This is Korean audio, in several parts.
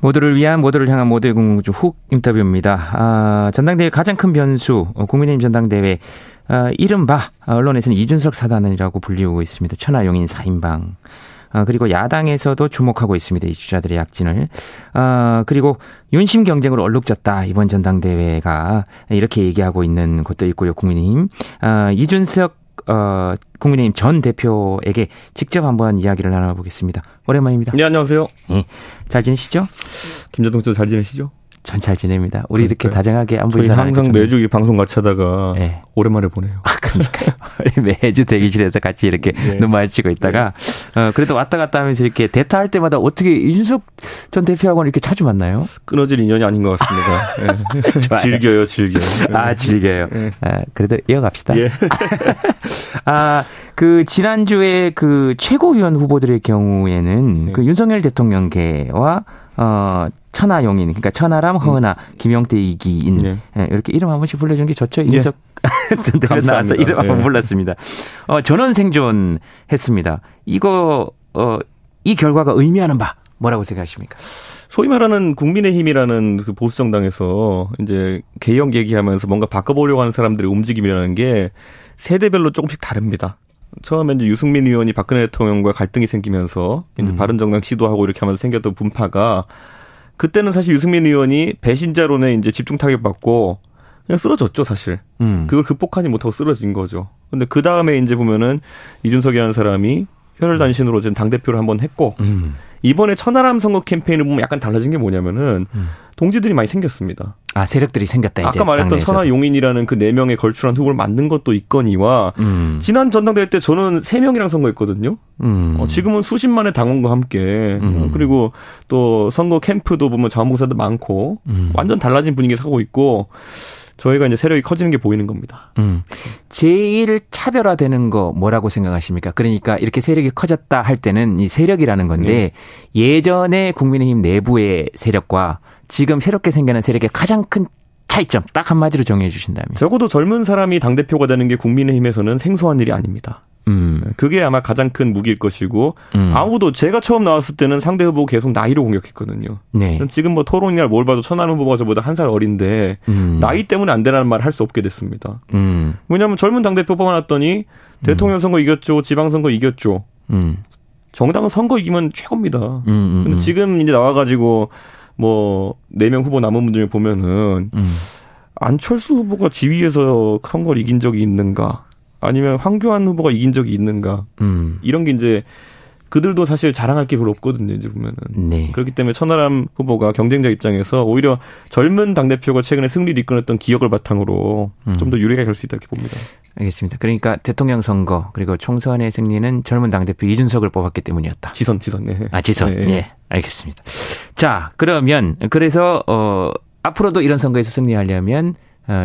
모두를 위한 모두를 향한 모두의 궁금증 훅 인터뷰입니다. 아, 전당대회 가장 큰 변수 어, 국민의힘 전당대회 아, 이른바 언론에서는 이준석 사단이라고 불리우고 있습니다. 천하용인 4인방. 아, 그리고 야당에서도 주목하고 있습니다. 이 주자들의 약진을. 아, 그리고 윤심 경쟁으로 얼룩졌다. 이번 전당대회가 이렇게 얘기하고 있는 것도 있고요. 국민의힘. 아, 이준석 어, 국민의힘 전 대표에게 직접 한번 이야기를 나눠보겠습니다. 오랜만입니다. 네, 안녕하세요. 예. 잘 지내시죠? 김재동 씨잘 지내시죠? 전 잘 지냅니다. 우리 그러니까요. 이렇게 다정하게 안부 인사 항상 매주 방송 같이 하다가 네. 오랜만에 보내요. 아, 그러니까요. 매주 대기실에서 같이 이렇게 네. 눈 마주치고 있다가 네. 어, 그래도 왔다 갔다 하면서 이렇게 대타할 때마다 어떻게 이준석 전 대표하고는 이렇게 자주 만나요? 끊어질 인연이 아닌 것 같습니다. 네. 즐겨요, 즐겨요. 아, 즐겨요. 아, 그래도 이어갑시다. 예. 아, 그 지난주에 그 최고위원 후보들의 경우에는 네. 그 윤석열 대통령계와 어 천하용인 그러니까 천하람 음. 허은아 음. 김영태 이기인 네. 네, 이렇게 이름 한 번씩 불러주는 게 좋죠 이준석 전 대표 나와서 이름 네. 한번 불렀습니다. 어 전원 생존했습니다. 이거 어 이 결과가 의미하는 바 뭐라고 생각하십니까? 소위 말하는 국민의힘이라는 그 보수 정당에서 이제 개혁 얘기하면서 뭔가 바꿔보려고 하는 사람들의 움직임이라는 게 세대별로 조금씩 다릅니다. 처음에 이제 유승민 의원이 박근혜 대통령과 갈등이 생기면서 이제 음. 바른정당 시도하고 이렇게 하면서 생겼던 분파가 그때는 사실 유승민 의원이 배신자론에 이제 집중 타격받고 그냥 쓰러졌죠, 사실. 음. 그걸 극복하지 못하고 쓰러진 거죠. 근데 그 다음에 이제 보면은 이준석이라는 사람이 혈혈단신으로 지금 당대표를 한번 했고, 음. 이번에 천하람 선거 캠페인을 보면 약간 달라진 게 뭐냐면은, 음. 동지들이 많이 생겼습니다. 아 세력들이 생겼다. 아까 말했던 천하 용인이라는 그 네 명의 걸출한 후보를 만든 것도 있거니와 음. 지난 전당대회 때 저는 세 명이랑 선거했거든요. 음. 어, 지금은 수십만의 당원과 함께 음. 어, 그리고 또 선거 캠프도 보면 자원봉사도 많고 음. 완전 달라진 분위기 사고 있고 저희가 이제 세력이 커지는 게 보이는 겁니다. 음. 제일 차별화되는 거 뭐라고 생각하십니까? 그러니까 이렇게 세력이 커졌다 할 때는 이 세력이라는 건데 네. 예전에 국민의힘 내부의 세력과 지금 새롭게 생기는 세력의 가장 큰 차이점 딱 한마디로 정해 주신다면 적어도 젊은 사람이 당 대표가 되는 게 국민의힘에서는 생소한 일이 아닙니다. 음. 그게 아마 가장 큰 무기일 것이고 음. 아무도 제가 처음 나왔을 때는 상대 후보 계속 나이로 공격했거든요. 네. 지금 뭐 토론이나 뭘 봐도 천안 후보가 저보다 한 살 어린데 음. 나이 때문에 안 되라는 말 할 수 없게 됐습니다. 음. 왜냐하면 젊은 당 대표 뽑아놨더니 대통령 선거 이겼죠, 지방 선거 이겼죠. 음. 정당은 선거 이기면 최고입니다. 음, 근데 지금 이제 나와가지고 뭐 네 명 후보 남은 분들 보면은 음. 안철수 후보가 지위에서 큰걸 이긴 적이 있는가? 아니면 황교안 후보가 이긴 적이 있는가? 음. 이런 게 이제 그들도 사실 자랑할 게 별로 없거든요, 이제 보면은. 네. 그렇기 때문에 천하람 후보가 경쟁자 입장에서 오히려 젊은 당 대표가 최근에 승리를 이끌었던 기억을 바탕으로 음. 좀더 유리하게 갈 수 있다 이렇게 봅니다. 알겠습니다. 그러니까 대통령 선거 그리고 총선의 승리는 젊은 당 대표 이준석을 뽑았기 때문이었다. 지선, 지선. 네. 아, 지선. 네. 예. 알겠습니다. 자, 그러면 그래서 어 앞으로도 이런 선거에서 승리하려면 어,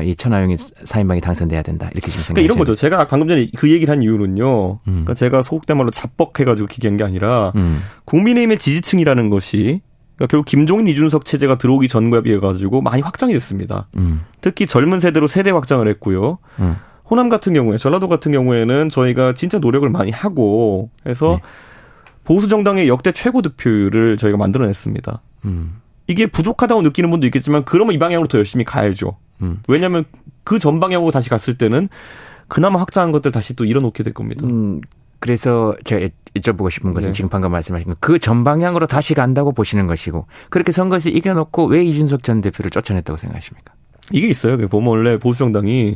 이 천하용이 사인방이 당선돼야 된다 이렇게 지금 생각. 그러니까 이런 거죠. 제가 방금 전에 그 얘기를 한 이유는요. 음. 그러니까 제가 소속된 말로 잡벅해가지고 기계한 게 아니라 음. 국민의힘의 지지층이라는 것이 그러니까 결국 김종인 이준석 체제가 들어오기 전과 비해 가지고 많이 확장이 됐습니다. 음. 특히 젊은 세대로 세대 확장을 했고요. 음. 호남 같은 경우에 전라도 같은 경우에는 저희가 진짜 노력을 많이 하고 해서 네. 보수 정당의 역대 최고 득표율을 저희가 만들어냈습니다. 음. 이게 부족하다고 느끼는 분도 있겠지만 그러면 이 방향으로 더 열심히 가야죠. 음. 왜냐하면 그 전 방향으로 다시 갔을 때는 그나마 확장한 것들 다시 또 잃어놓게 될 겁니다. 음, 그래서 제가 여쭤보고 싶은 것은 네. 지금 방금 말씀하신 그 전 방향으로 다시 간다고 보시는 것이고 그렇게 선거에서 이겨놓고 왜 이준석 전 대표를 쫓아냈다고 생각하십니까? 이게 있어요. 보면 원래 보수 정당이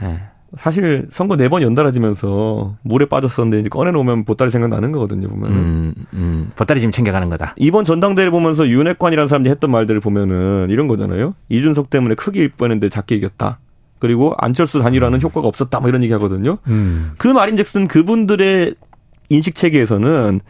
네. 사실 선거 네 번 연달아지면서 물에 빠졌었는데 이제 꺼내놓으면 보따리 생각나는 거거든요, 보면. 음, 음, 보따리 지금 챙겨가는 거다. 이번 전당대회를 보면서 윤핵관이라는 사람들이 했던 말들을 보면은 이런 거잖아요. 이준석 때문에 크게 이뻔했는데 작게 이겼다. 그리고 안철수 단일화는 음. 효과가 없었다. 뭐 이런 얘기 하거든요. 음. 그 말인즉슨 그분들의 인식 체계에서는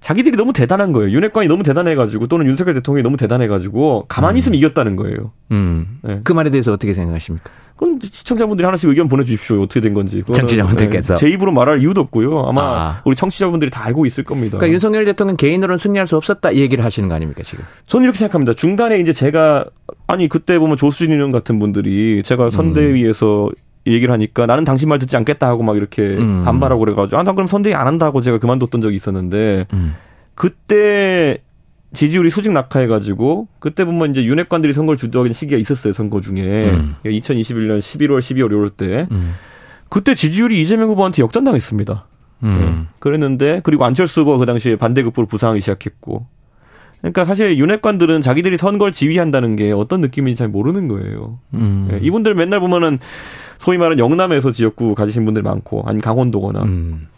자기들이 너무 대단한 거예요. 윤핵관이 너무 대단해가지고 또는 윤석열 대통령이 너무 대단해가지고 가만히 있으면 음. 이겼다는 거예요. 음. 네. 그 말에 대해서 어떻게 생각하십니까? 그건 시청자분들이 하나씩 의견 보내주십시오. 어떻게 된 건지. 청취자분들께서 네, 제 입으로 말할 이유도 없고요. 아마 아. 우리 청취자분들이 다 알고 있을 겁니다. 그러니까 윤석열 대통령 개인으로는 승리할 수 없었다 이 얘기를 하시는 거 아닙니까 지금? 저는 이렇게 생각합니다. 중간에 이제 제가 아니 그때 보면 조수진 의원 같은 분들이 제가 선대위에서 음. 얘기를 하니까 나는 당신 말 듣지 않겠다 하고 막 이렇게 음. 반발하고 그래가지고 아, 나 그럼 선대위 안 한다고 제가 그만뒀던 적이 있었는데 음. 그때 지지율이 수직 낙하해가지고 그때 보면 이제 윤핵관들이 선거를 주도하는 시기가 있었어요 선거 중에 음. 2021년 11월 12월 이럴 때 음. 그때 지지율이 이재명 후보한테 역전당했습니다. 음. 네. 그랬는데 그리고 안철수 후보가 그 당시에 반대급부를 부상하기 시작했고 그러니까 사실 윤핵관들은 자기들이 선거를 지휘한다는 게 어떤 느낌인지 잘 모르는 거예요. 네. 이분들 맨날 보면은 소위 말하는 영남에서 지역구 가지신 분들 많고 아니면 강원도거나 음.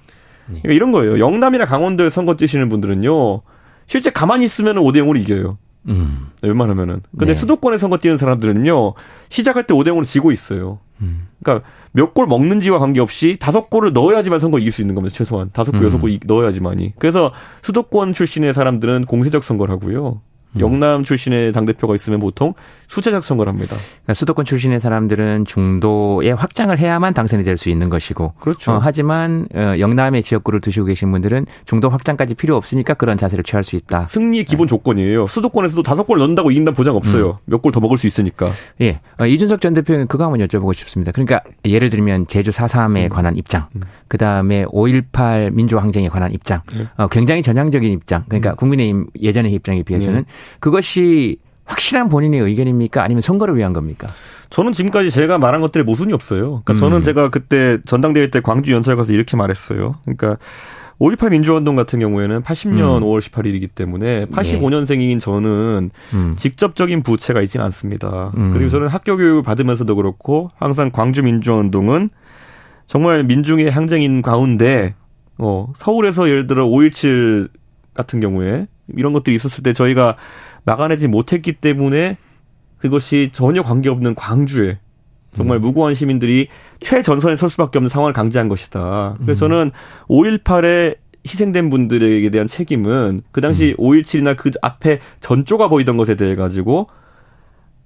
네. 그러니까 이런 거예요. 영남이나 강원도에 선거 뛰시는 분들은요. 실제 가만히 있으면 5대 0으로 이겨요. 음. 웬만하면은. 근데 네. 수도권에 선거 뛰는 사람들은요. 시작할 때 5대 0으로 지고 있어요. 음. 그러니까 몇 골 먹는지와 관계없이 다섯 골을 넣어야지만 선거를 이길 수 있는 겁니다. 최소한. 다섯 골, 음. 여섯 골 넣어야지만이. 그래서 수도권 출신의 사람들은 공세적 선거를 하고요. 음. 영남 출신의 당대표가 있으면 보통 수제작 선거를 합니다. 그러니까 수도권 출신의 사람들은 중도에 확장을 해야만 당선이 될 수 있는 것이고. 그렇죠. 어, 하지만 어, 영남의 지역구를 두시고 계신 분들은 중도 확장까지 필요 없으니까 그런 자세를 취할 수 있다. 승리의 기본 네. 조건이에요. 수도권에서도 다섯 골 넣는다고 이긴다는 보장 없어요. 음. 몇골 더 먹을 수 있으니까. 예. 어, 이준석 전 대표는 그거 한번 여쭤보고 싶습니다. 그러니까 예를 들면 제주 4.3에 음. 관한 입장, 음. 그 다음에 5.18 민주항쟁에 관한 입장, 네. 어, 굉장히 전향적인 입장. 그러니까 음. 국민의힘 예전의 입장에 비해서는 네. 그것이 확실한 본인의 의견입니까? 아니면 선거를 위한 겁니까? 저는 지금까지 제가 말한 것들에 모순이 없어요. 그러니까 음. 저는 제가 그때 전당대회 때 광주 연설 가서 이렇게 말했어요. 그러니까 5.18 민주화운동 같은 경우에는 80년 음. 5월 18일이기 때문에 85년생인 저는 음. 직접적인 부채가 있지는 않습니다. 음. 그리고 저는 학교 교육을 받으면서도 그렇고 항상 광주 민주화운동은 정말 민중의 항쟁인 가운데 어 서울에서 예를 들어 5.17 같은 경우에 이런 것들이 있었을 때 저희가 막아내지 못했기 때문에 그것이 전혀 관계없는 광주에 정말 음. 무고한 시민들이 최전선에 설 수밖에 없는 상황을 강제한 것이다. 그래서 음. 저는 5.18에 희생된 분들에게 대한 책임은 그 당시 음. 5.17이나 그 앞에 전조가 보이던 것에 대해 가지고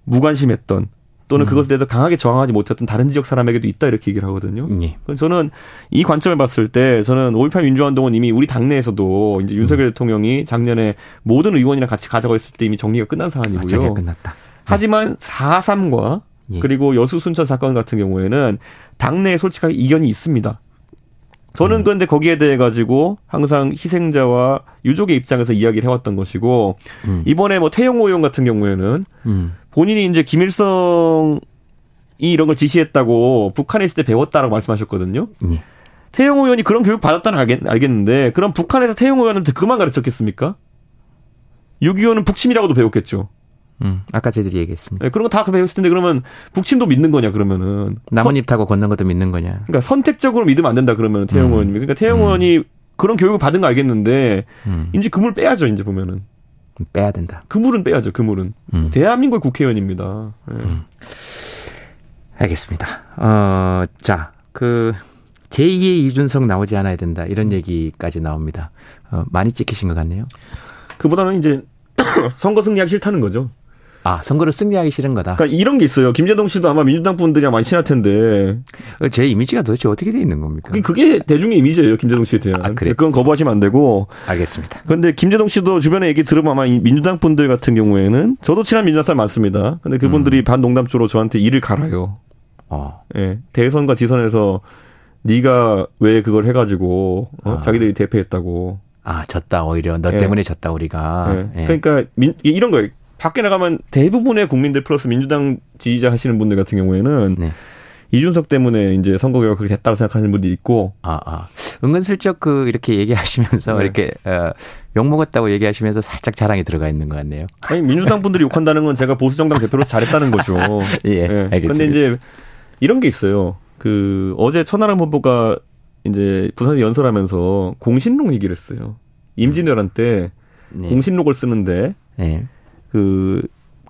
무관심했던 또는 음. 그것에 대해서 강하게 저항하지 못했던 다른 지역 사람에게도 있다 이렇게 얘기를 하거든요. 예. 저는 이 관점을 봤을 때 저는 5.18 민주화운동은 이미 우리 당내에서도 이제 윤석열 음. 대통령이 작년에 모든 의원이랑 같이 가져가 있을 때 이미 정리가 끝난 사안이고요. 아, 정리가 끝났다. 하지만 4.3과 예. 그리고 여수 순천 사건 같은 경우에는 당내에 솔직하게 이견이 있습니다. 저는 음. 그런데 거기에 대해 가지고 항상 희생자와 유족의 입장에서 이야기를 해왔던 것이고 음. 이번에 뭐 태영호 의원 같은 경우에는 음. 본인이 이제 김일성이 이런 걸 지시했다고 북한에 있을 때 배웠다라고 말씀하셨거든요. 예. 태영호 의원이 그런 교육 받았다는 알겠, 알겠는데 그럼 북한에서 태영호 의원한테 그만 가르쳤겠습니까? 6.25는 북침이라고도 배웠겠죠. 음, 아까 저희들이 얘기했습니다. 네, 그런 거 다 배웠을 텐데 그러면 북침도 믿는 거냐 그러면은 나뭇잎 타고 걷는 것도 믿는 거냐? 그러니까 선택적으로 믿으면 안 된다 그러면 태영 음. 의원님이 그러니까 태영 음. 의원이 그런 교육을 받은 거 알겠는데 음. 이제 그물 빼야죠 이제 보면은 빼야 된다. 그물은 빼야죠 그물은 음. 대한민국 국회의원입니다. 네. 음. 알겠습니다. 어, 자, 그 제2의 이준석 나오지 않아야 된다 이런 얘기까지 나옵니다. 어, 많이 찍히신 것 같네요. 그보다는 이제 선거 승리하기 싫다는 거죠. 아, 선거를 승리하기 싫은 거다. 그러니까 이런 게 있어요. 김재동 씨도 아마 민주당 분들이랑 많이 친할 텐데. 어, 제 이미지가 도대체 어떻게 돼 있는 겁니까? 그게 대중의 이미지예요. 김재동 씨에 대한. 아, 그래. 그건 거부하시면 안 되고. 알겠습니다. 근데 김재동 씨도 주변에 얘기 들으면 아마 민주당 분들 같은 경우에는 저도 친한 민주당 사람 많습니다. 근데 그분들이 음. 반농담조로 저한테 일을 갈아요. 어. 예. 대선과 지선에서 네가 왜 그걸 해가지고 어? 아. 자기들이 대패했다고. 아, 졌다, 오히려. 너 예. 때문에 졌다, 우리가. 예. 예. 그러니까, 민, 이런 거예요. 밖에 나가면 대부분의 국민들 플러스 민주당 지지자 하시는 분들 같은 경우에는 네. 이준석 때문에 이제 선거 결과 그렇게 됐다고 생각하시는 분들이 있고. 아, 아. 은근슬쩍 그 이렇게 얘기하시면서 네. 이렇게 어, 욕 먹었다고 얘기하시면서 살짝 자랑이 들어가 있는 것 같네요. 아니 민주당 분들이 욕한다는 건 제가 보수 정당 대표로 잘했다는 거죠. 예, 네. 알겠습니다. 근데 이제 이런 게 있어요. 그 어제 천하람 후보가 이제 부산에 연설하면서 공신록 얘기를 했어요. 임진왜란 때 네. 공신록을 쓰는데 네. 그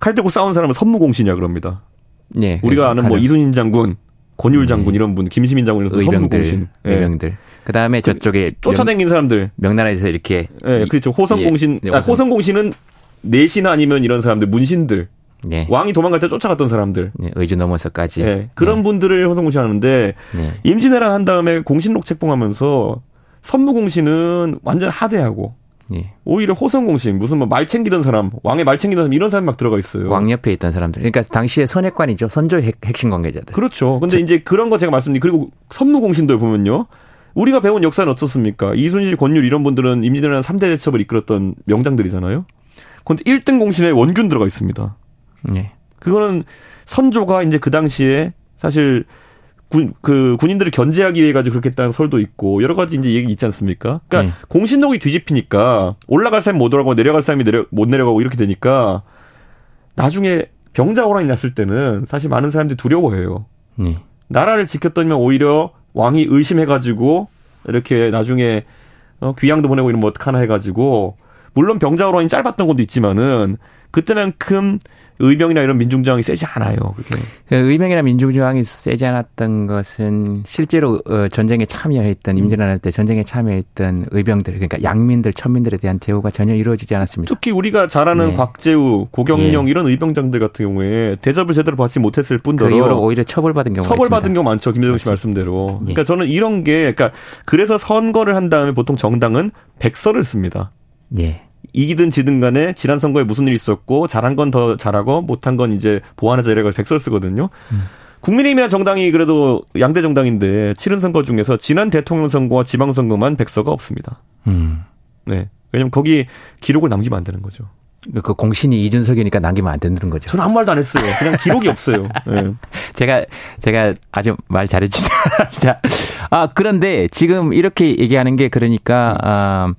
칼 들고 싸운 사람은 선무공신이야 그럽니다. 네, 우리가 아는 뭐 이순신 장군, 권율 장군 네. 이런 분, 김시민 장군 이런 의병들, 예. 의병들. 그다음에 그 저쪽에 쫓아다니는 사람들. 명나라에서 이렇게 예, 그렇죠. 호성공신 예, 네, 아, 호성공신은 내신 아니면 이런 사람들 문신들. 네. 왕이 도망갈 때 쫓아갔던 사람들. 네, 의주 넘어서까지. 네, 그런 네. 분들을 호성공신 하는데 임진왜란 한 다음에 공신록 책봉하면서 선무공신은 완전 하대하고 예. 오히려 호성공신 무슨 뭐 말 챙기던 사람 왕의 말 챙기던 사람 이런 사람이 막 들어가 있어요. 왕 옆에 있던 사람들. 그러니까 당시에 선핵관이죠. 선조의 핵, 핵심 관계자들. 그렇죠. 근데 저, 이제 그런 거 제가 말씀드린 그리고 선무 공신도 보면요. 우리가 배운 역사는 어떻습니까? 이순실, 권율 이런 분들은 임진왜란 3대 대첩을 이끌었던 명장들이잖아요. 그런데 1등 공신에 원균 들어가 있습니다. 네. 그거는 선조가 이제 그 당시에 사실 군, 그 군인들을 견제하기 위해 가지고 그렇게 했다는 설도 있고 여러 가지 이제 얘기 있지 않습니까? 그러니까 네. 공신록이 뒤집히니까 올라갈 사람이 못 올라가고 내려갈 사람이 내려 못 내려가고 이렇게 되니까 나중에 병자 호란이 났을 때는 사실 많은 사람들이 두려워해요. 네. 나라를 지켰더니만 오히려 왕이 의심해가지고 이렇게 나중에 어, 귀양도 보내고 이러면 어떡하나 해가지고 물론 병자 호란이 짧았던 것도 있지만은 그때만큼 의병이나 이런 민중저항이 세지 않아요. 그게. 그 의병이나 민중저항이 세지 않았던 것은 실제로 어, 전쟁에 참여했던 임진왜란 때 전쟁에 참여했던 의병들 그러니까 양민들 천민들에 대한 대우가 전혀 이루어지지 않았습니다. 특히 우리가 잘 아는 네. 곽재우, 고경령 예. 이런 의병장들 같은 경우에 대접을 제대로 받지 못했을 뿐더러 그 이후로 오히려 처벌받은 경우가 처벌받은 경우 많죠. 김대중 씨 말씀대로. 예. 그러니까 저는 이런 게 그러니까 그래서 선거를 한 다음에 보통 정당은 백서를 씁니다. 예. 이기든 지든 간에 지난 선거에 무슨 일이 있었고 잘한 건 더 잘하고 못한 건 이제 보완하자 이래가 백서를 쓰거든요. 음. 국민의힘이나 정당이 그래도 양대 정당인데 치른 선거 중에서 지난 대통령 선거와 지방 선거만 백서가 없습니다. 음. 네. 왜냐면 거기 기록을 남기면 안 되는 거죠. 그 공신이 이준석이니까 남기면 안 되는 거죠. 저는 아무 말도 안 했어요. 그냥 기록이 없어요. 네. 제가 제가 아주 말 잘해주죠. 자, 아 그런데 지금 이렇게 얘기하는 게 그러니까 아.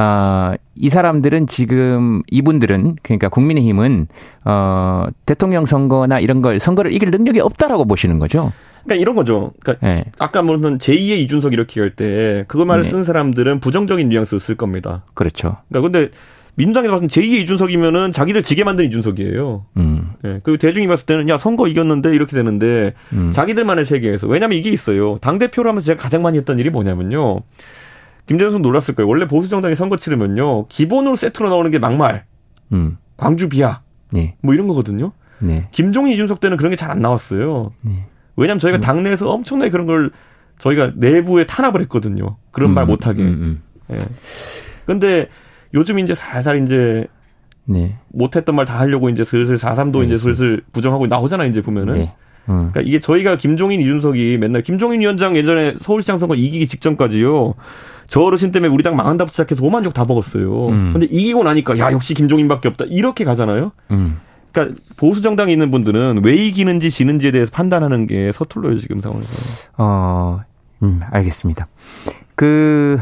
아, 이 사람들은 지금 이분들은 그러니까 국민의힘은 어 대통령 선거나 이런 걸 선거를 이길 능력이 없다라고 보시는 거죠. 그러니까 이런 거죠. 그러니까 네. 아까 무슨 제2의 이준석 이렇게 할 때 그거 말을 네. 쓴 사람들은 부정적인 뉘앙스를 쓸 겁니다. 그렇죠. 그러니까 근데 민주당에서 봤을 때 제2의 이준석이면은 자기들 지게 만든 이준석이에요. 음. 예. 그리고 대중이 봤을 때는 야 선거 이겼는데 이렇게 되는데 음. 자기들만의 세계에서 왜냐하면 이게 있어요. 당 대표를 하면서 제가 가장 많이 했던 일이 뭐냐면요. 김재선 놀랐을 거예요. 원래 보수 정당이 선거 치르면요 기본으로 세트로 나오는 게 막말, 음. 광주 비하, 네. 뭐 이런 거거든요. 네. 김종인 이준석 때는 그런 게 잘 안 나왔어요. 네. 왜냐하면 저희가 음. 당내에서 엄청나게 그런 걸 저희가 내부에 탄압을 했거든요. 그런 음. 말 못하게. 음, 음. 예. 근데 요즘 이제 살살 이제 네. 못했던 말 다 하려고 이제 슬슬 4.3도 이제 슬슬 부정하고 나오잖아 이제 보면은. 네. 음. 그러니까 이게 저희가 김종인 이준석이 맨날 김종인 위원장 예전에 서울시장 선거 이기기 직전까지요. 저 어르신 때문에 우리 당 망한다부터 시작해서 오만족 다 먹었어요. 음. 근데 이기고 나니까 야 역시 김종인밖에 없다 이렇게 가잖아요. 음. 그러니까 보수 정당에 있는 분들은 왜 이기는지 지는지에 대해서 판단하는 게 서툴러요 지금 상황에서. 어, 음 알겠습니다. 그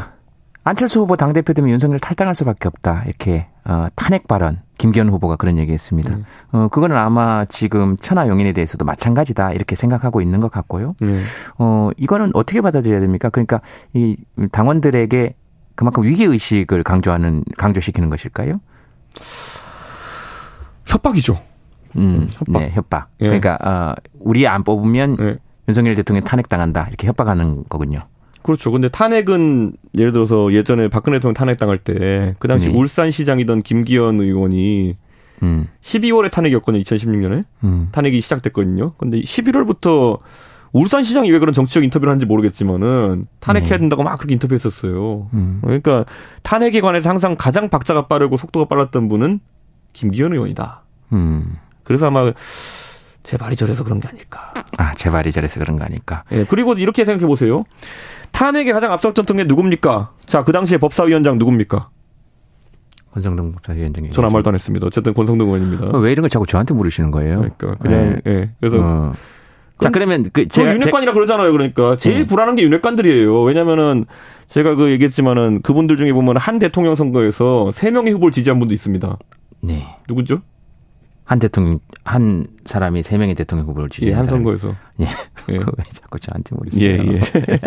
안철수 후보 당 대표 되면 윤석열 탈당할 수밖에 없다 이렇게 어, 탄핵 발언 김기현 후보가 그런 얘기했습니다. 음. 어 그거는 아마 지금 천하 용인에 대해서도 마찬가지다 이렇게 생각하고 있는 것 같고요. 음. 어 이거는 어떻게 받아들여야 됩니까? 그러니까 이 당원들에게 그만큼 위기 의식을 강조하는 강조시키는 것일까요? 협박이죠. 음, 협박. 네, 협박. 예. 그러니까 어, 우리 안 뽑으면 예. 윤석열 대통령 탄핵 당한다 이렇게 협박하는 거군요. 그렇죠. 근데 탄핵은 예를 들어서 예전에 박근혜 대통령 탄핵 당할 때 그 당시 네. 울산시장이던 김기현 의원이 음. 12월에 탄핵이었거든요. 2016년에 음. 탄핵이 시작됐거든요. 근데 11월부터 울산시장이 왜 그런 정치적 인터뷰를 하는지 모르겠지만은 탄핵해야 네. 된다고 막 그렇게 인터뷰했었어요. 음. 그러니까 탄핵에 관해서 항상 가장 박자가 빠르고 속도가 빨랐던 분은 김기현 의원이다. 음. 그래서 아마 제 말이 저래서 그런 게 아닐까. 아, 제 말이 저래서 그런 거 아닐까. 예, 그리고 이렇게 생각해 보세요. 탄핵에 가장 앞섰던 게 누굽니까? 자, 그 당시에 법사위원장 누굽니까? 권성동 법사위원장이. 전 아무 말도 안 했습니다. 어쨌든 권성동 의원입니다. 어, 왜 이런 걸 자꾸 저한테 물으시는 거예요? 그러니까 그냥 예. 네. 그래서 어. 자 그러면 그 제가 윤핵관이라 그러잖아요. 그러니까 제일 네. 불안한 게 윤핵관들이에요. 왜냐면은 제가 그 얘기했지만은 그분들 중에 보면 한 대통령 선거에서 세 명의 후보를 지지한 분도 있습니다. 네. 누구죠? 한 대통령 한 사람이 세 명의 대통령 후보를 지지한 예, 한 선거에서 예. 예. 왜 자꾸 저한테 물으세요? 예, 예.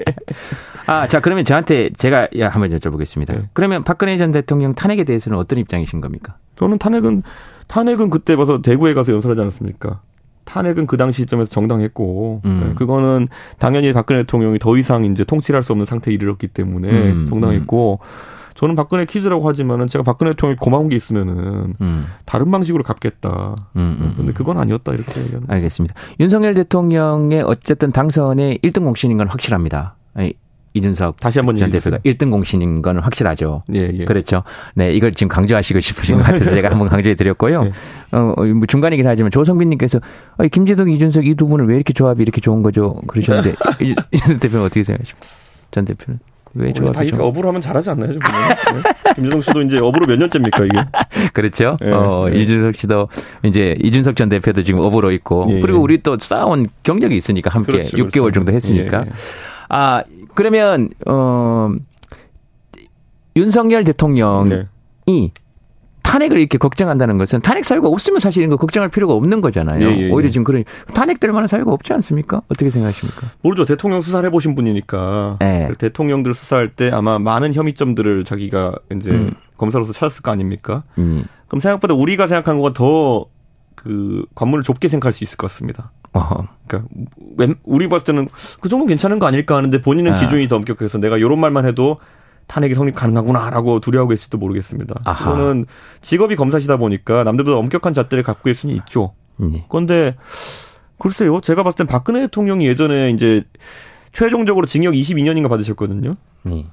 아, 자 그러면 저한테 제가 한번 여쭤보겠습니다. 예. 그러면 박근혜 전 대통령 탄핵에 대해서는 어떤 입장이신 겁니까? 저는 탄핵은 탄핵은 그때 봐서 대구에 가서 연설하지 않았습니까? 탄핵은 그 당시 시점에서 정당했고 음. 네, 그거는 당연히 박근혜 대통령이 더 이상 이제 통치할 수 없는 상태에 이르렀기 때문에 음. 정당했고 저는 박근혜 퀴즈라고 하지만은 제가 박근혜 대통령이 고마운 게 있으면은 음. 다른 방식으로 갚겠다. 음, 음, 근데 그건 아니었다 이렇게 얘기하는. 알겠습니다. 윤석열 대통령의 어쨌든 당선의 1등 공신인 건 확실합니다. 이준석 다시 한번 전 대표가 1등 공신인 건 확실하죠. 예, 예. 그렇죠. 네, 이걸 지금 강조하시고 싶으신 것 같아서 제가 한번 강조해 드렸고요. 예. 어, 어, 뭐 중간이긴 하지만 조성빈 님께서 어, 김재동, 이준석 이 두 분은 왜 이렇게 조합이 이렇게 좋은 거죠? 그러셨는데 이준석 대표는 어떻게 생각하십니까? 전 대표는. 왜 조합이 다 이렇게 업으로 하면 잘하지 않나요? 좀 네. 김재동 씨도 이제 업으로 몇 년째입니까 이게? 그렇죠. 예, 어, 예. 이준석 씨도 이제 이준석 전 대표도 지금 업으로 있고 예, 그리고 우리 또 쌓아온 경력이 있으니까 함께 그렇죠, 6개월 그렇죠. 정도 했으니까. 예, 예. 아 그러면 어 윤석열 대통령이 네. 탄핵을 이렇게 걱정한다는 것은 탄핵 사유가 없으면 사실 이런 거 걱정할 필요가 없는 거잖아요. 예, 예, 예. 오히려 지금 그런 탄핵될 만한 사유가 없지 않습니까? 어떻게 생각하십니까? 모르죠. 대통령 수사를 해보신 분이니까 네. 대통령들 수사할 때 아마 많은 혐의점들을 자기가 이제 음. 검사로서 찾았을 거 아닙니까? 음. 그럼 생각보다 우리가 생각한 것보다 더 그 관문을 좁게 생각할 수 있을 것 같습니다. 어허. 그러니까 우리 봤을 때는 그 정도 괜찮은 거 아닐까 하는데 본인은 아. 기준이 더 엄격해서 내가 이런 말만 해도 탄핵이 성립 가능하구나라고 두려워하고 계실지도 모르겠습니다. 아하. 그거는 직업이 검사시다 보니까 남들보다 엄격한 잣대를 갖고 있을 수는 있죠. 네. 그런데 글쎄요, 제가 봤을 땐 박근혜 대통령이 예전에 이제 최종적으로 징역 22년인가 받으셨거든요. 네.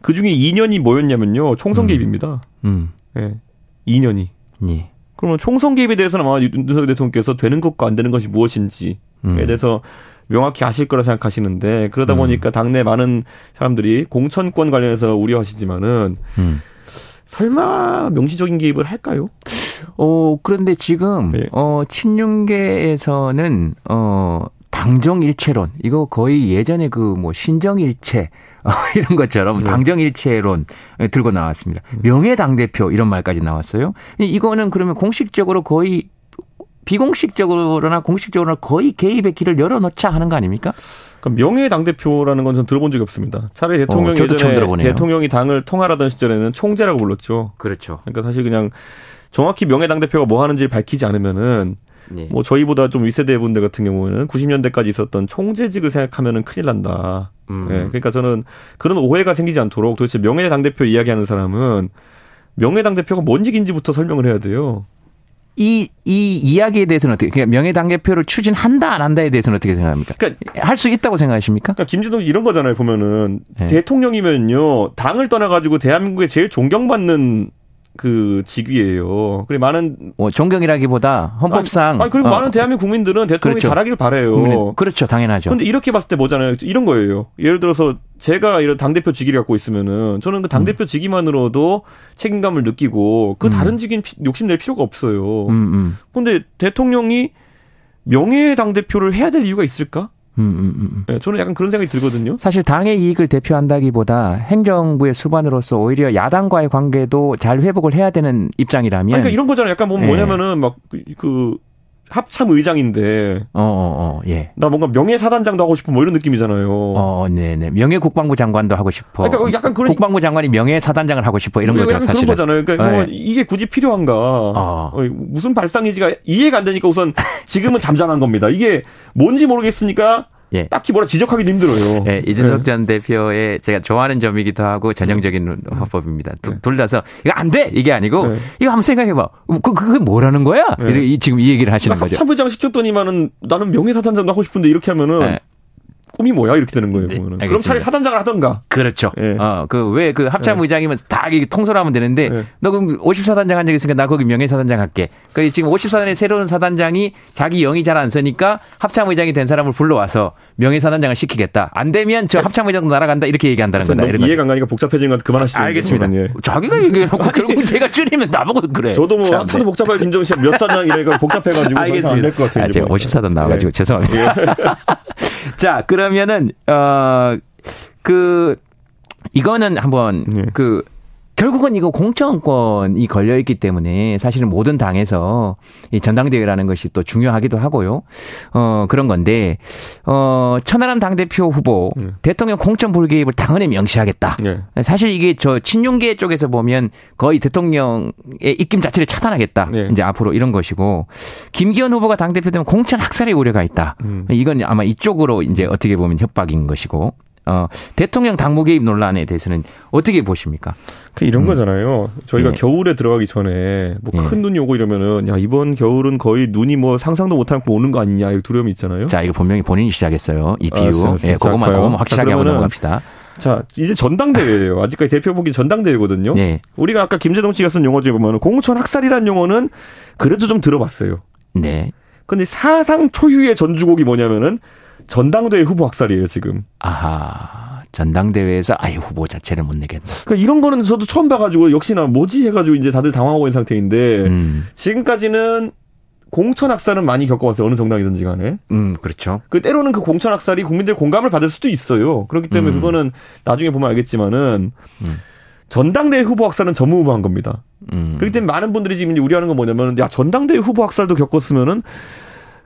그 중에 2년이 뭐였냐면요, 총선 음. 개입입니다. 음. 네. 2년이. 네. 그러면 총선 개입에 대해서는 아마 윤석열 대통령께서 되는 것과 안 되는 것이 무엇인지에 음. 대해서 명확히 아실 거라 생각하시는데 그러다 음. 보니까 당내 많은 사람들이 공천권 관련해서 우려하시지만은 음. 설마 명시적인 개입을 할까요? 어 그런데 지금 네. 어 친윤계에서는 어 당정일체론 이거 거의 예전에 그 뭐 신정일체 어, 이런 것처럼 네. 당정일체론 들고 나왔습니다. 명예당 대표 이런 말까지 나왔어요. 이거는 그러면 공식적으로 거의 비공식적으로나 공식적으로나 거의 개입의 길을 열어놓자 하는 거 아닙니까? 그러니까 명예 당 대표라는 건 전 들어본 적이 없습니다. 차라리 어, 대통령이 어, 예전에 대통령이 당을 통할하던 시절에는 총재라고 불렀죠. 그렇죠. 그러니까 사실 그냥 정확히 명예 당 대표가 뭐 하는지 밝히지 않으면은 네. 뭐 저희보다 좀 윗세대 분들 같은 경우는 90년대까지 있었던 총재직을 생각하면은 큰일 난다. 음. 네, 그러니까 저는 그런 오해가 생기지 않도록 도대체 명예 당 대표 이야기하는 사람은 명예 당 대표가 뭔 직인지부터 설명을 해야 돼요. 이, 이 이야기에 대해서는 어떻게, 그러니까 명예당대표를 추진한다, 안 한다에 대해서는 어떻게 생각합니까? 그러니까 할 수 있다고 생각하십니까? 그러니까 김진동 이런 거잖아요, 보면은. 네. 대통령이면요, 당을 떠나가지고 대한민국에 제일 존경받는 그 직위예요. 그리고 많은 뭐 존경이라기보다 헌법상 아니, 아니 그리고 어. 많은 대한민국 국민들은 대통령이 그렇죠. 잘하길 바래요. 국민은, 그렇죠, 당연하죠. 근데 이렇게 봤을 때 뭐잖아요. 이런 거예요. 예를 들어서 제가 이런 당 대표 직위를 갖고 있으면은 저는 그당 대표 음. 직위만으로도 책임감을 느끼고 그 음. 다른 직인 욕심낼 필요가 없어요. 음, 음. 근데 대통령이 명예 당 대표를 해야 될 이유가 있을까? 음, 음, 음, 음. 네, 저는 약간 그런 생각이 들거든요. 사실 당의 이익을 대표한다기보다 행정부의 수반으로서 오히려 야당과의 관계도 잘 회복을 해야 되는 입장이라면. 아니, 그러니까 이런 거잖아요. 약간 뭐 네. 뭐냐면은 막그 그 합참 의장인데. 어, 어, 어, 예. 나 뭔가 명예 사단장도 하고 싶은 뭐 이런 느낌이잖아요. 어, 네, 네. 명예 국방부 장관도 하고 싶어. 그러니까 약간 그런 국방부 장관이 명예 사단장을 하고 싶어 이런 거죠, 사실. 그런 거잖아요. 그러니까 네. 이게 굳이 필요한가? 어. 무슨 발상이지가 이해가 안 되니까 우선 지금은 잠잠한 겁니다. 이게 뭔지 모르겠으니까 예. 딱히 뭐라 지적하기도 힘들어요. 예, 이준석 네. 전 대표의 제가 좋아하는 점이기도 하고 전형적인 네. 화법입니다. 두, 네. 둘 다서 이거 안 돼! 이게 아니고 네. 이거 한번 생각해봐. 그, 그게 뭐라는 거야? 네. 지금 이 얘기를 하시는 거죠. 참부장 시켰더니만은 나는 명예사단장도 하고 싶은데 이렇게 하면은 네. 꿈이 뭐야 이렇게 되는 거예요. 네. 알겠습니다. 그럼 차라리 사단장을 하던가. 그렇죠. 예. 어그 왜 그 합참 예. 의장이면 다 통솔하면 되는데 예. 너 그럼 54단장 한 적 있으니까 나 거기 명예 사단장 할게. 그 지금 54단의 새로운 사단장이 자기 영이 잘 안 쓰니까 합참 의장이 된 사람을 불러와서 명예 사단장을 시키겠다. 안 되면 저 예. 합참 의장도 날아간다 이렇게 얘기한다는 거다. 이해가 안 가니까 복잡해진 건 그만하시죠. 알겠습니다. 예. 자기가 얘기해놓고 결국 제가 줄이면 나보고 그래. 저도 뭐 참, 하도 복잡하게 김정은 씨가 몇 사단 이래가 복잡해가지고 알겠습니다. 안될 것 같아요. 아, 제가 54단 나와가지고 예. 죄송합니다. 예. 자 그러면은 어. 그 이거는 한번 네. 그 결국은 이거 공천권이 걸려 있기 때문에 사실은 모든 당에서 이 전당대회라는 것이 또 중요하기도 하고요. 어, 그런 건데, 어, 천하람 당대표 후보 네. 대통령 공천 불개입을 당헌에 명시하겠다. 네. 사실 이게 저 친윤계 쪽에서 보면 거의 대통령의 입김 자체를 차단하겠다. 네. 이제 앞으로 이런 것이고, 김기현 후보가 당대표 되면 공천 학살의 우려가 있다. 음. 이건 아마 이쪽으로 이제 어떻게 보면 협박인 것이고, 어, 대통령 당무 개입 논란에 대해서는 어떻게 보십니까? 그 이런 음. 거잖아요. 저희가 예. 겨울에 들어가기 전에 뭐큰 예. 눈이 오고 이러면은 야 이번 겨울은 거의 눈이 뭐 상상도 못할 고 오는 거 아니냐 이 두려움이 있잖아요. 자 이거 분명히 본인이 시작했어요. 이 비유. 아, 예, 그거만 그거만 확실하게 자, 하고 넘어갑시다. 자, 이제 전당대회예요. 아직까지 대표보기 전당대회거든요. 네. 우리가 아까 김재동 씨가 쓴 용어 중에 보면 공천 학살이라는 용어는 그래도 좀 들어봤어요. 네. 근데 사상 초유의 전주곡이 뭐냐면은 전당대회 후보 학살이에요, 지금. 아하. 전당대회에서 아예 후보 자체를 못 내겠다. 그러니까 이런 거는 저도 처음 봐가지고 역시나 뭐지 해가지고 이제 다들 당황하고 있는 상태인데 음. 지금까지는 공천 학살은 많이 겪어왔어요. 어느 정당이든지 간에. 음, 그렇죠. 그 때로는 그 공천 학살이 국민들 공감을 받을 수도 있어요. 그렇기 때문에 음. 그거는 나중에 보면 알겠지만은 음. 전당대회 후보 학살은 전무후무한 겁니다. 음. 그렇기 때문에 많은 분들이 지금 우려하는 건 뭐냐면 야 전당대회 후보 학살도 겪었으면은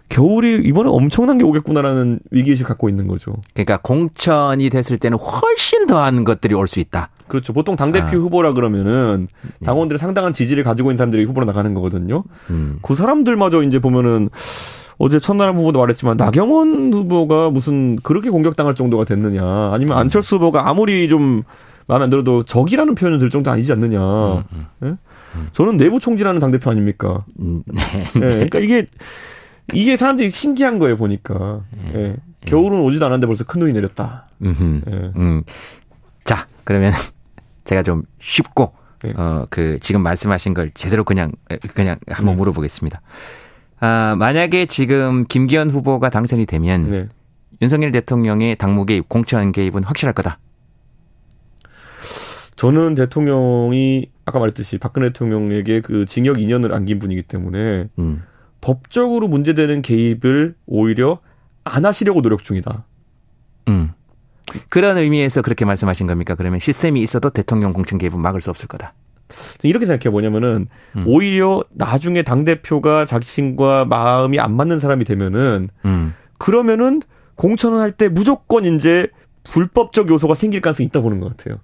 겨울이 이번에 엄청난 게 오겠구나라는 위기의식 갖고 있는 거죠. 그러니까 공천이 됐을 때는 훨씬 더한 것들이 올 수 있다. 그렇죠. 보통 당대표 아. 후보라 그러면은 네. 당원들의 상당한 지지를 가지고 있는 사람들이 후보로 나가는 거거든요. 음. 그 사람들마저 이제 보면은 어제 첫나람 후보도 말했지만 나경원 후보가 무슨 그렇게 공격당할 정도가 됐느냐 아니면 음. 안철수 후보가 아무리 좀 마음에 안 들어도 적이라는 표현을 들 정도 아니지 않느냐. 음, 음. 네? 저는 내부 총질하는 당대표 아닙니까? 음. 네. 네. 그러니까 이게 이게 사람들이 신기한 거예요 보니까. 음. 예. 겨울은 오지도 않았는데 벌써 큰 눈이 내렸다. 예. 음. 자 그러면 제가 좀 쉽고 네. 어그 지금 말씀하신 걸 제대로 그냥 그냥 한번 네. 물어보겠습니다. 아 만약에 지금 김기현 후보가 당선이 되면 네. 윤석열 대통령의 당무 개입, 공천 개입은 확실할 거다. 저는 대통령이 아까 말했듯이 박근혜 대통령에게 그 징역 2년을 안긴 분이기 때문에 음. 법적으로 문제되는 개입을 오히려 안 하시려고 노력 중이다. 음. 그런 의미에서 그렇게 말씀하신 겁니까? 그러면 시스템이 있어도 대통령 공천 개입은 막을 수 없을 거다. 이렇게 생각해 뭐냐면은 음. 오히려 나중에 당 대표가 자신과 마음이 안 맞는 사람이 되면은 음. 그러면은 공천을 할 때 무조건 이제 불법적 요소가 생길 가능성이 있다 보는 것 같아요.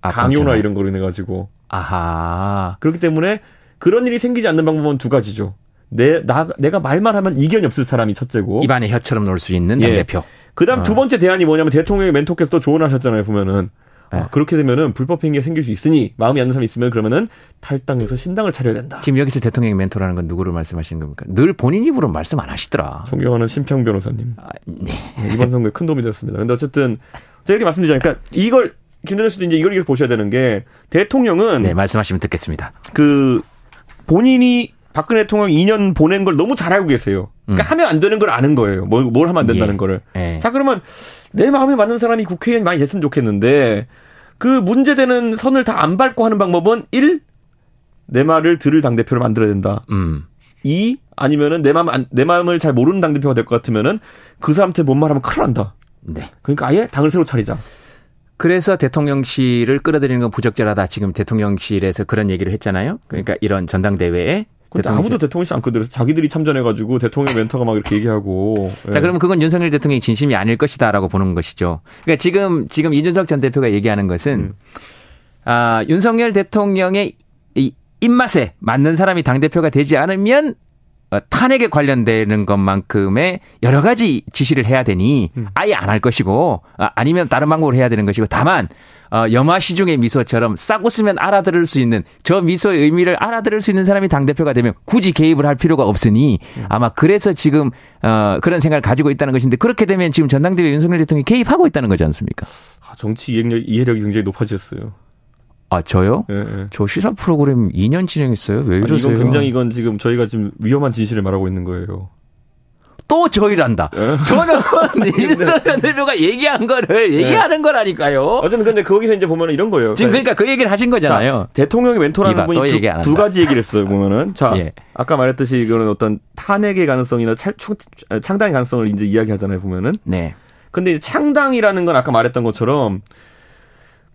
아, 강요나 공천을. 이런 거로 인해 가지고. 아하. 그렇기 때문에 그런 일이 생기지 않는 방법은 두 가지죠. 내, 나, 내가 말만 하면 이견이 없을 사람이 첫째고. 입안에 혀처럼 놀 수 있는 당대표. 예. 그 다음 어. 두 번째 대안이 뭐냐면 대통령의 멘토께서 또 조언하셨잖아요, 보면은. 네. 아, 그렇게 되면은 불법 행위가 생길 수 있으니 마음이 안 드는 사람이 있으면 그러면은 탈당해서 신당을 차려야 된다. 지금 여기서 대통령의 멘토라는 건 누구를 말씀하시는 겁니까? 늘 본인 입으로 말씀 안 하시더라. 존경하는 심평 변호사님. 아, 네. 네. 이번 선거에 큰 도움이 되었습니다. 근데 어쨌든 제가 이렇게 말씀드리자니까 그러니까 이걸 김대중 씨도 이제 이걸 이렇게 보셔야 되는 게 대통령은 네 말씀하시면 듣겠습니다. 그 본인이 박근혜 대통령 2년 보낸 걸 너무 잘 알고 계세요. 그러니까 음. 하면 안 되는 걸 아는 거예요. 뭘, 뭘 하면 안 된다는 예. 거를. 예. 자, 그러면 내 마음에 맞는 사람이 국회의원이 많이 됐으면 좋겠는데 그 문제되는 선을 다 안 밟고 하는 방법은 1. 내 말을 들을 당대표를 만들어야 된다. 음. 2. 아니면은 내 마음, 내 마음을 잘 모르는 당대표가 될 것 같으면은 그 사람한테 뭔 말하면 큰일 난다. 네. 그러니까 아예 당을 새로 차리자. 그래서 대통령실을 끌어들이는 건 부적절하다. 지금 대통령실에서 그런 얘기를 했잖아요. 그러니까 이런 전당대회에 근데 아무도 대통령실 안 끄들어서 자기들이 참전해가지고 대통령 멘토가 막 이렇게 얘기하고. 자, 예. 그러면 그건 윤석열 대통령이 진심이 아닐 것이다라고 보는 것이죠. 그러니까 지금, 지금 이준석 전 대표가 얘기하는 것은, 음. 아, 윤석열 대통령의 이 입맛에 맞는 사람이 당대표가 되지 않으면 어, 탄핵에 관련되는 것만큼의 여러 가지 지시를 해야 되니 음. 아예 안 할 것이고 아, 아니면 다른 방법으로 해야 되는 것이고 다만 어, 염화 시중의 미소처럼 싸고 쓰면 알아들을 수 있는 저 미소의 의미를 알아들을 수 있는 사람이 당 대표가 되면 굳이 개입을 할 필요가 없으니 음. 아마 그래서 지금 어, 그런 생각을 가지고 있다는 것인데 그렇게 되면 지금 전당대회 윤석열 대통령이 개입하고 있다는 거지 않습니까? 아, 정치 이해력, 이해력이 굉장히 높아졌어요. 아 저요? 네, 네. 저 시사 프로그램 2년 진행했어요. 왜 이러세요? 아니, 이건 굉장히 이건 지금 저희가 지금 위험한 진실을 말하고 있는 거예요. 또 저희란다. 네. 저는 이준석 전 대표가 얘기한 거를 얘기하는 네. 거라니까요. 어쨌든 근데 거기서 이제 보면 이런 거예요. 지금 그러니까 그 얘기를 하신 거잖아요. 자, 대통령의 멘토라는 분이 두, 두, 가지 얘기를 했어요. 보면은 자 예. 아까 말했듯이 이거는 어떤 탄핵의 가능성이나 창, 창당의 가능성을 이제 이야기하잖아요. 보면은. 네. 근데 창당이라는 건 아까 말했던 것처럼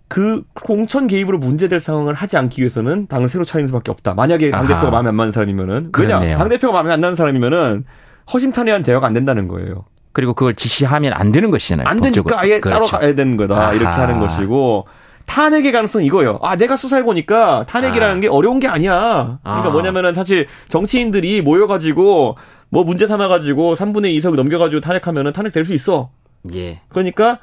그 공천 개입으로 문제될 상황을 하지 않기 위해서는 당을 새로 차리는 수밖에 없다. 만약에 당 대표가 마음에 안 맞는 사람이면은 왜냐 당 대표가 마음에 안 나는 사람이면은 허심탄회한 대화가 안 된다는 거예요. 그리고 그걸 지시하면 안 되는 것이잖아요. 안 되니까 아예 그렇죠. 따로 가야 되는 거다. 아하. 이렇게 하는 것이고 탄핵의 가능성은 이거예요. 아, 내가 수사해 보니까 탄핵이라는 아. 게 어려운 게 아니야. 그러니까 아. 뭐냐면은 사실 정치인들이 모여가지고 뭐 문제 삼아가지고 3분의 2석 넘겨가지고 탄핵하면은 탄핵될 수 있어. 예. 그러니까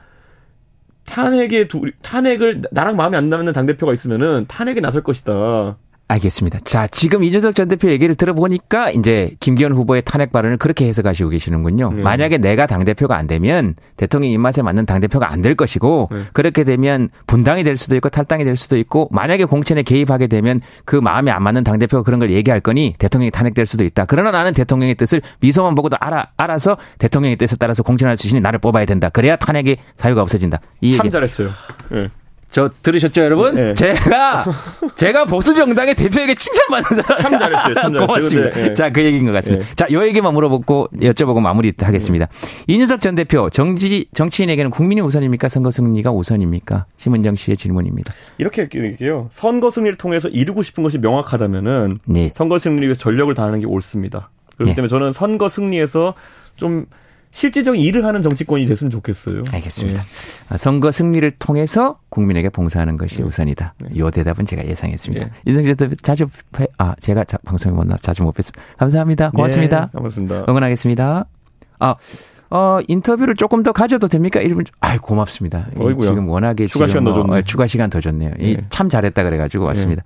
탄핵에 두, 탄핵을 나랑 마음에 안 나는 당 대표가 있으면은 탄핵에 나설 것이다. 알겠습니다. 자, 지금 이준석 전 대표 얘기를 들어보니까 이제 김기현 후보의 탄핵 발언을 그렇게 해석하시고 계시는군요. 네. 만약에 내가 당대표가 안 되면 대통령 입맛에 맞는 당대표가 안 될 것이고 네. 그렇게 되면 분당이 될 수도 있고 탈당이 될 수도 있고 만약에 공천에 개입하게 되면 그 마음에 안 맞는 당대표가 그런 걸 얘기할 거니 대통령이 탄핵될 수도 있다. 그러나 나는 대통령의 뜻을 미소만 보고도 알아, 알아서 대통령의 뜻에 따라서 공천할 수 있으니 나를 뽑아야 된다. 그래야 탄핵의 사유가 없어진다. 참 잘했어요. 네. 저 들으셨죠, 여러분? 네. 제가 제가 보수 정당의 대표에게 칭찬받는 사람. 참 잘했어요. 참 잘했어요. 고맙습니다. 네. 자, 그 얘기인 것 같습니다. 네. 자, 요 얘기만 물어보고 여쭤보고 마무리하겠습니다. 이준석 전 대표 정치 정치인에게는 국민이 우선입니까? 선거 승리가 우선입니까? 심은정 씨의 질문입니다. 이렇게 얘기해요. 선거 승리를 통해서 이루고 싶은 것이 명확하다면은 네. 선거 위해서 전력을 다하는 게 옳습니다. 그렇기 네. 때문에 저는 선거 승리에서 좀 실질적인 일을 하는 정치권이 됐으면 좋겠어요. 알겠습니다. 네. 선거 승리를 통해서 국민에게 봉사하는 것이 네. 우선이다. 네. 이 대답은 제가 예상했습니다. 네. 이승재 대표 자주 아 제가 자, 방송에 못나 자주 못 뵀습니다. 감사합니다. 고맙습니다. 네, 고맙습니다. 응원하겠습니다. 아 어, 인터뷰를 조금 더 가져도 됩니까? 1분. 아이, 고맙습니다. 어이구야. 지금 워낙에 추가 시간 더 좋네. 어, 추가 시간 더 좋네요. 네. 참 잘했다 그래가지고 왔습니다.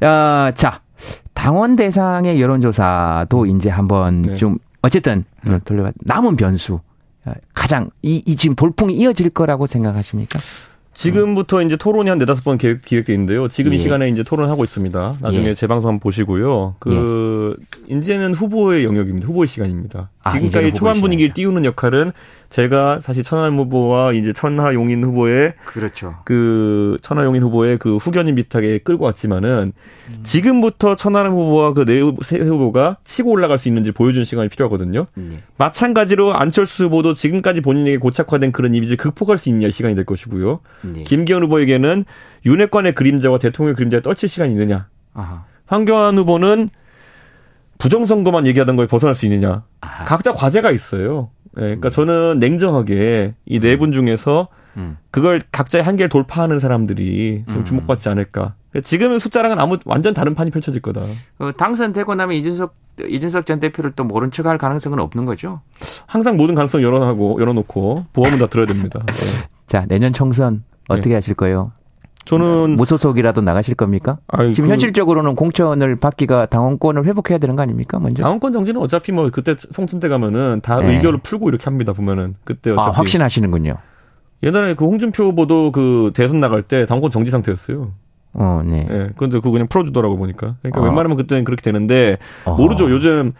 네. 어, 자, 당원 대상의 여론조사도 이제 한번 네. 좀 어쨌든 네. 돌려봐 남은 변수 가장 이, 이 지금 돌풍이 이어질 거라고 생각하십니까? 지금부터 이제 토론이 한 네다섯 번 기획, 기획 돼 있는데요. 지금 예. 이 시간에 이제 토론하고 있습니다. 나중에 예. 재방송 한번 보시고요. 그, 예. 이제는 후보의 영역입니다. 후보의 시간입니다. 아, 지금까지 초반 분위기를 띄우는 역할은 제가 사실 천하람 후보와 이제 천하용인 후보의 그렇죠. 그 천하용인 후보의 그 후견인 비슷하게 끌고 왔지만은 음. 지금부터 천하람 후보와 그 네 후보가 치고 올라갈 수 있는지 보여주는 시간이 필요하거든요. 네. 마찬가지로 안철수 후보도 지금까지 본인에게 고착화된 그런 이미지를 극복할 수 있냐 시간이 될 것이고요. 네. 김기현 후보에게는 윤핵관의 그림자와 대통령의 그림자를 떨칠 시간이 있느냐. 아하. 황교안 후보는 부정선거만 얘기하던 거에 벗어날 수 있느냐. 아하. 각자 과제가 있어요. 네, 그러니까 음. 저는 냉정하게 이 네분 음. 중에서 음. 그걸 각자의 한계를 돌파하는 사람들이 좀 음. 주목받지 않을까. 그러니까 지금은 숫자랑은 아무 완전 다른 판이 펼쳐질 거다. 어, 당선되고 나면 이준석 이준석 전 대표를 또 모른 척할 가능성은 없는 거죠. 항상 모든 가능성 열어하고 열어놓고 보험은 다 들어야 됩니다. 네. 자 내년 총선 어떻게 네. 하실 거예요? 저는 무소속이라도 나가실 겁니까? 아니, 지금 그... 현실적으로는 공천을 받기가 당원권을 회복해야 되는 거 아닙니까? 먼저 당원권 정지는 어차피 뭐 그때 총선 때 가면은 다 네. 의결을 풀고 이렇게 합니다 보면은 그때 아, 어차피 아, 확신하시는군요. 옛날에 그 홍준표 후보도 그 대선 나갈 때 당원권 정지 상태였어요. 어, 네. 네. 그런데 그거 그냥 풀어주더라고 보니까. 그러니까 어. 웬만하면 그때는 그렇게 되는데 어. 모르죠. 요즘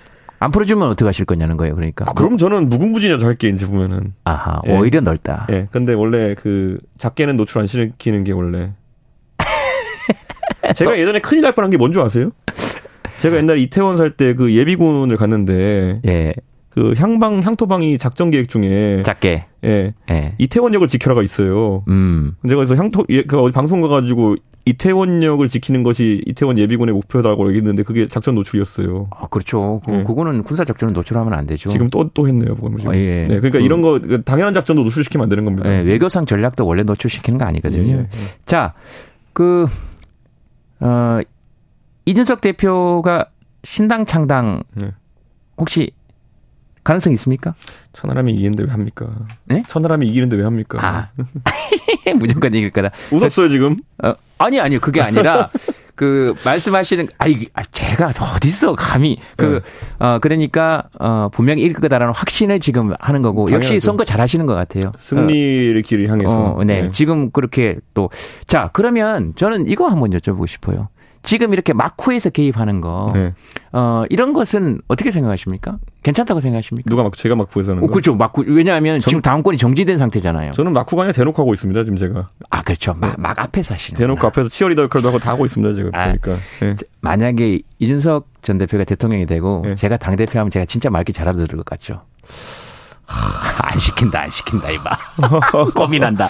안 풀어주면 어떻게 하실 거냐는 거예요. 그러니까. 아, 그럼 저는 무궁무진이라도 할게 이제 보면은. 아하. 예. 오히려 넓다. 예. 근데 원래 그 작게는 노출 안 시키는 게 원래 제가 예전에 큰일 날 뻔한 게 뭔 줄 아세요? 제가 옛날에 이태원 살 때 그 예비군을 갔는데 예. 그 향방 향토방이 작전 계획 중에 작게 예. 예. 이태원역을 지켜라가 있어요. 음. 제가 그래서 향토 예, 그 어디 방송 가가지고 이태원역을 지키는 것이 이태원 예비군의 목표다라고 얘기했는데 그게 작전 노출이었어요. 아 그렇죠. 그, 네. 그거는 군사 작전을 노출하면 안 되죠. 지금 또또 했네요. 그거 지금. 아, 예. 네, 그러니까 그, 이런 거그 당연한 작전도 노출시키면 안 되는 겁니다. 예, 외교상 전략도 원래 노출시키는 거 아니거든요. 예, 예. 자, 그 어, 이준석 대표가 신당 창당 네. 혹시 가능성 있습니까? 천하람이 이기는데 왜 합니까? 네? 천하람이 이기는데 왜 합니까? 아. 무조건 이길 거다. 웃었어요, 지금? 어, 아니, 아니요. 그게 아니라, 그, 말씀하시는, 아, 이 아, 제가 어딨어, 감히. 그, 네. 어, 그러니까, 어, 분명히 이길 거다라는 확신을 지금 하는 거고, 당연하죠. 역시 선거 잘 하시는 것 같아요. 승리를 어, 길을 향해서. 어, 네. 네. 지금 그렇게 또, 자, 그러면 저는 이거 한번 여쭤보고 싶어요. 지금 이렇게 마쿠에서 개입하는 거, 네. 어, 이런 것은 어떻게 생각하십니까? 괜찮다고 생각하십니까? 누가 마쿠, 제가 마쿠에서 하는 거? 어, 그렇죠. 마쿠, 왜냐하면 전, 지금 당원권이 정지된 상태잖아요. 저는 마쿠가 아니라 대놓고 하고 있습니다, 지금 제가. 아, 그렇죠. 막, 네. 막 앞에서 하시는 대놓고 앞에서 치어리더 역할도 하고 다 하고 있습니다, 지금. 아, 그러니까. 네. 만약에 이준석 전 대표가 대통령이 되고, 네. 제가 당 대표 하면 제가 진짜 말기 잘알아들을 것 같죠. 안 시킨다, 안 시킨다, 이봐. 고민한다.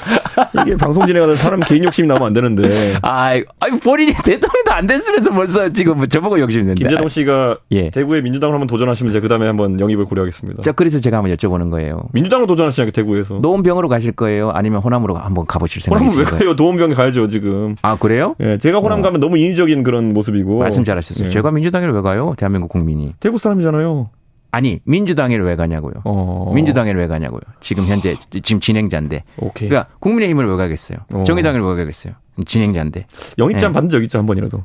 이게 방송 진행하는 사람 개인 욕심이 나면 안 되는데. 아, 아니, 본인이 대통령도 안 됐으면서 벌써 지금 뭐 저보고 욕심 냈는데. 김재동 씨가 예. 대구에 민주당을 한번 도전하시면 이제 그 다음에 한번 영입을 고려하겠습니다. 자, 그래서 제가 한번 여쭤보는 거예요. 민주당으로 도전하시냐고, 대구에서. 노원병으로 가실 거예요? 아니면 호남으로 한번 가보실 생각이세요? 호남은 왜 가요? 노원병 가야죠, 지금. 아, 그래요? 예, 제가 호남 어. 가면 너무 인위적인 그런 모습이고. 말씀 잘하셨어요. 예. 제가 민주당에 왜 가요? 대한민국 국민이. 대구 사람이잖아요. 아니 민주당에 왜 가냐고요. 어. 민주당에 왜 가냐고요. 지금 현재 지금 진행자인데. 오케이. 그러니까 국민의힘을 왜 가겠어요. 어. 정의당을 왜 가겠어요. 진행자인데. 영입장 네. 받은 적 있죠 한 번이라도.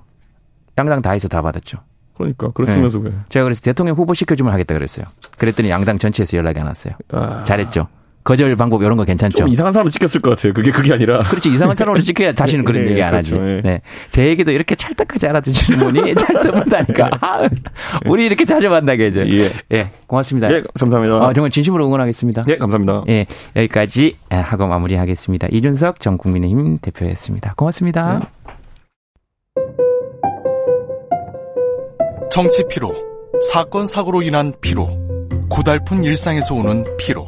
양당 다 해서 다 받았죠. 그러니까 그랬으면서 네. 왜? 제가 그래서 대통령 후보 시켜주면 하겠다 그랬어요. 그랬더니 양당 전체에서 연락이 안 왔어요. 아. 잘했죠. 거절 방법 이런 거 괜찮죠? 좀 이상한 사람으로 찍혔을 것 같아요. 그게 그게 아니라. 그렇지 이상한 사람으로 찍혀야 자신은 그런 네, 얘기 안 그렇죠, 하지. 네. 네. 제 얘기도 이렇게 찰떡하지 알아듣시는 분이 찰떡 못하니까 아, 우리 이렇게 자주 만나게 해줘. 예. 예, 고맙습니다. 예, 감사합니다. 어, 정말 진심으로 응원하겠습니다. 예, 감사합니다. 예, 여기까지 하고 마무리하겠습니다. 이준석 전 국민의힘 대표였습니다. 고맙습니다. 네. 정치 피로, 사건 사고로 인한 피로, 고달픈 일상에서 오는 피로.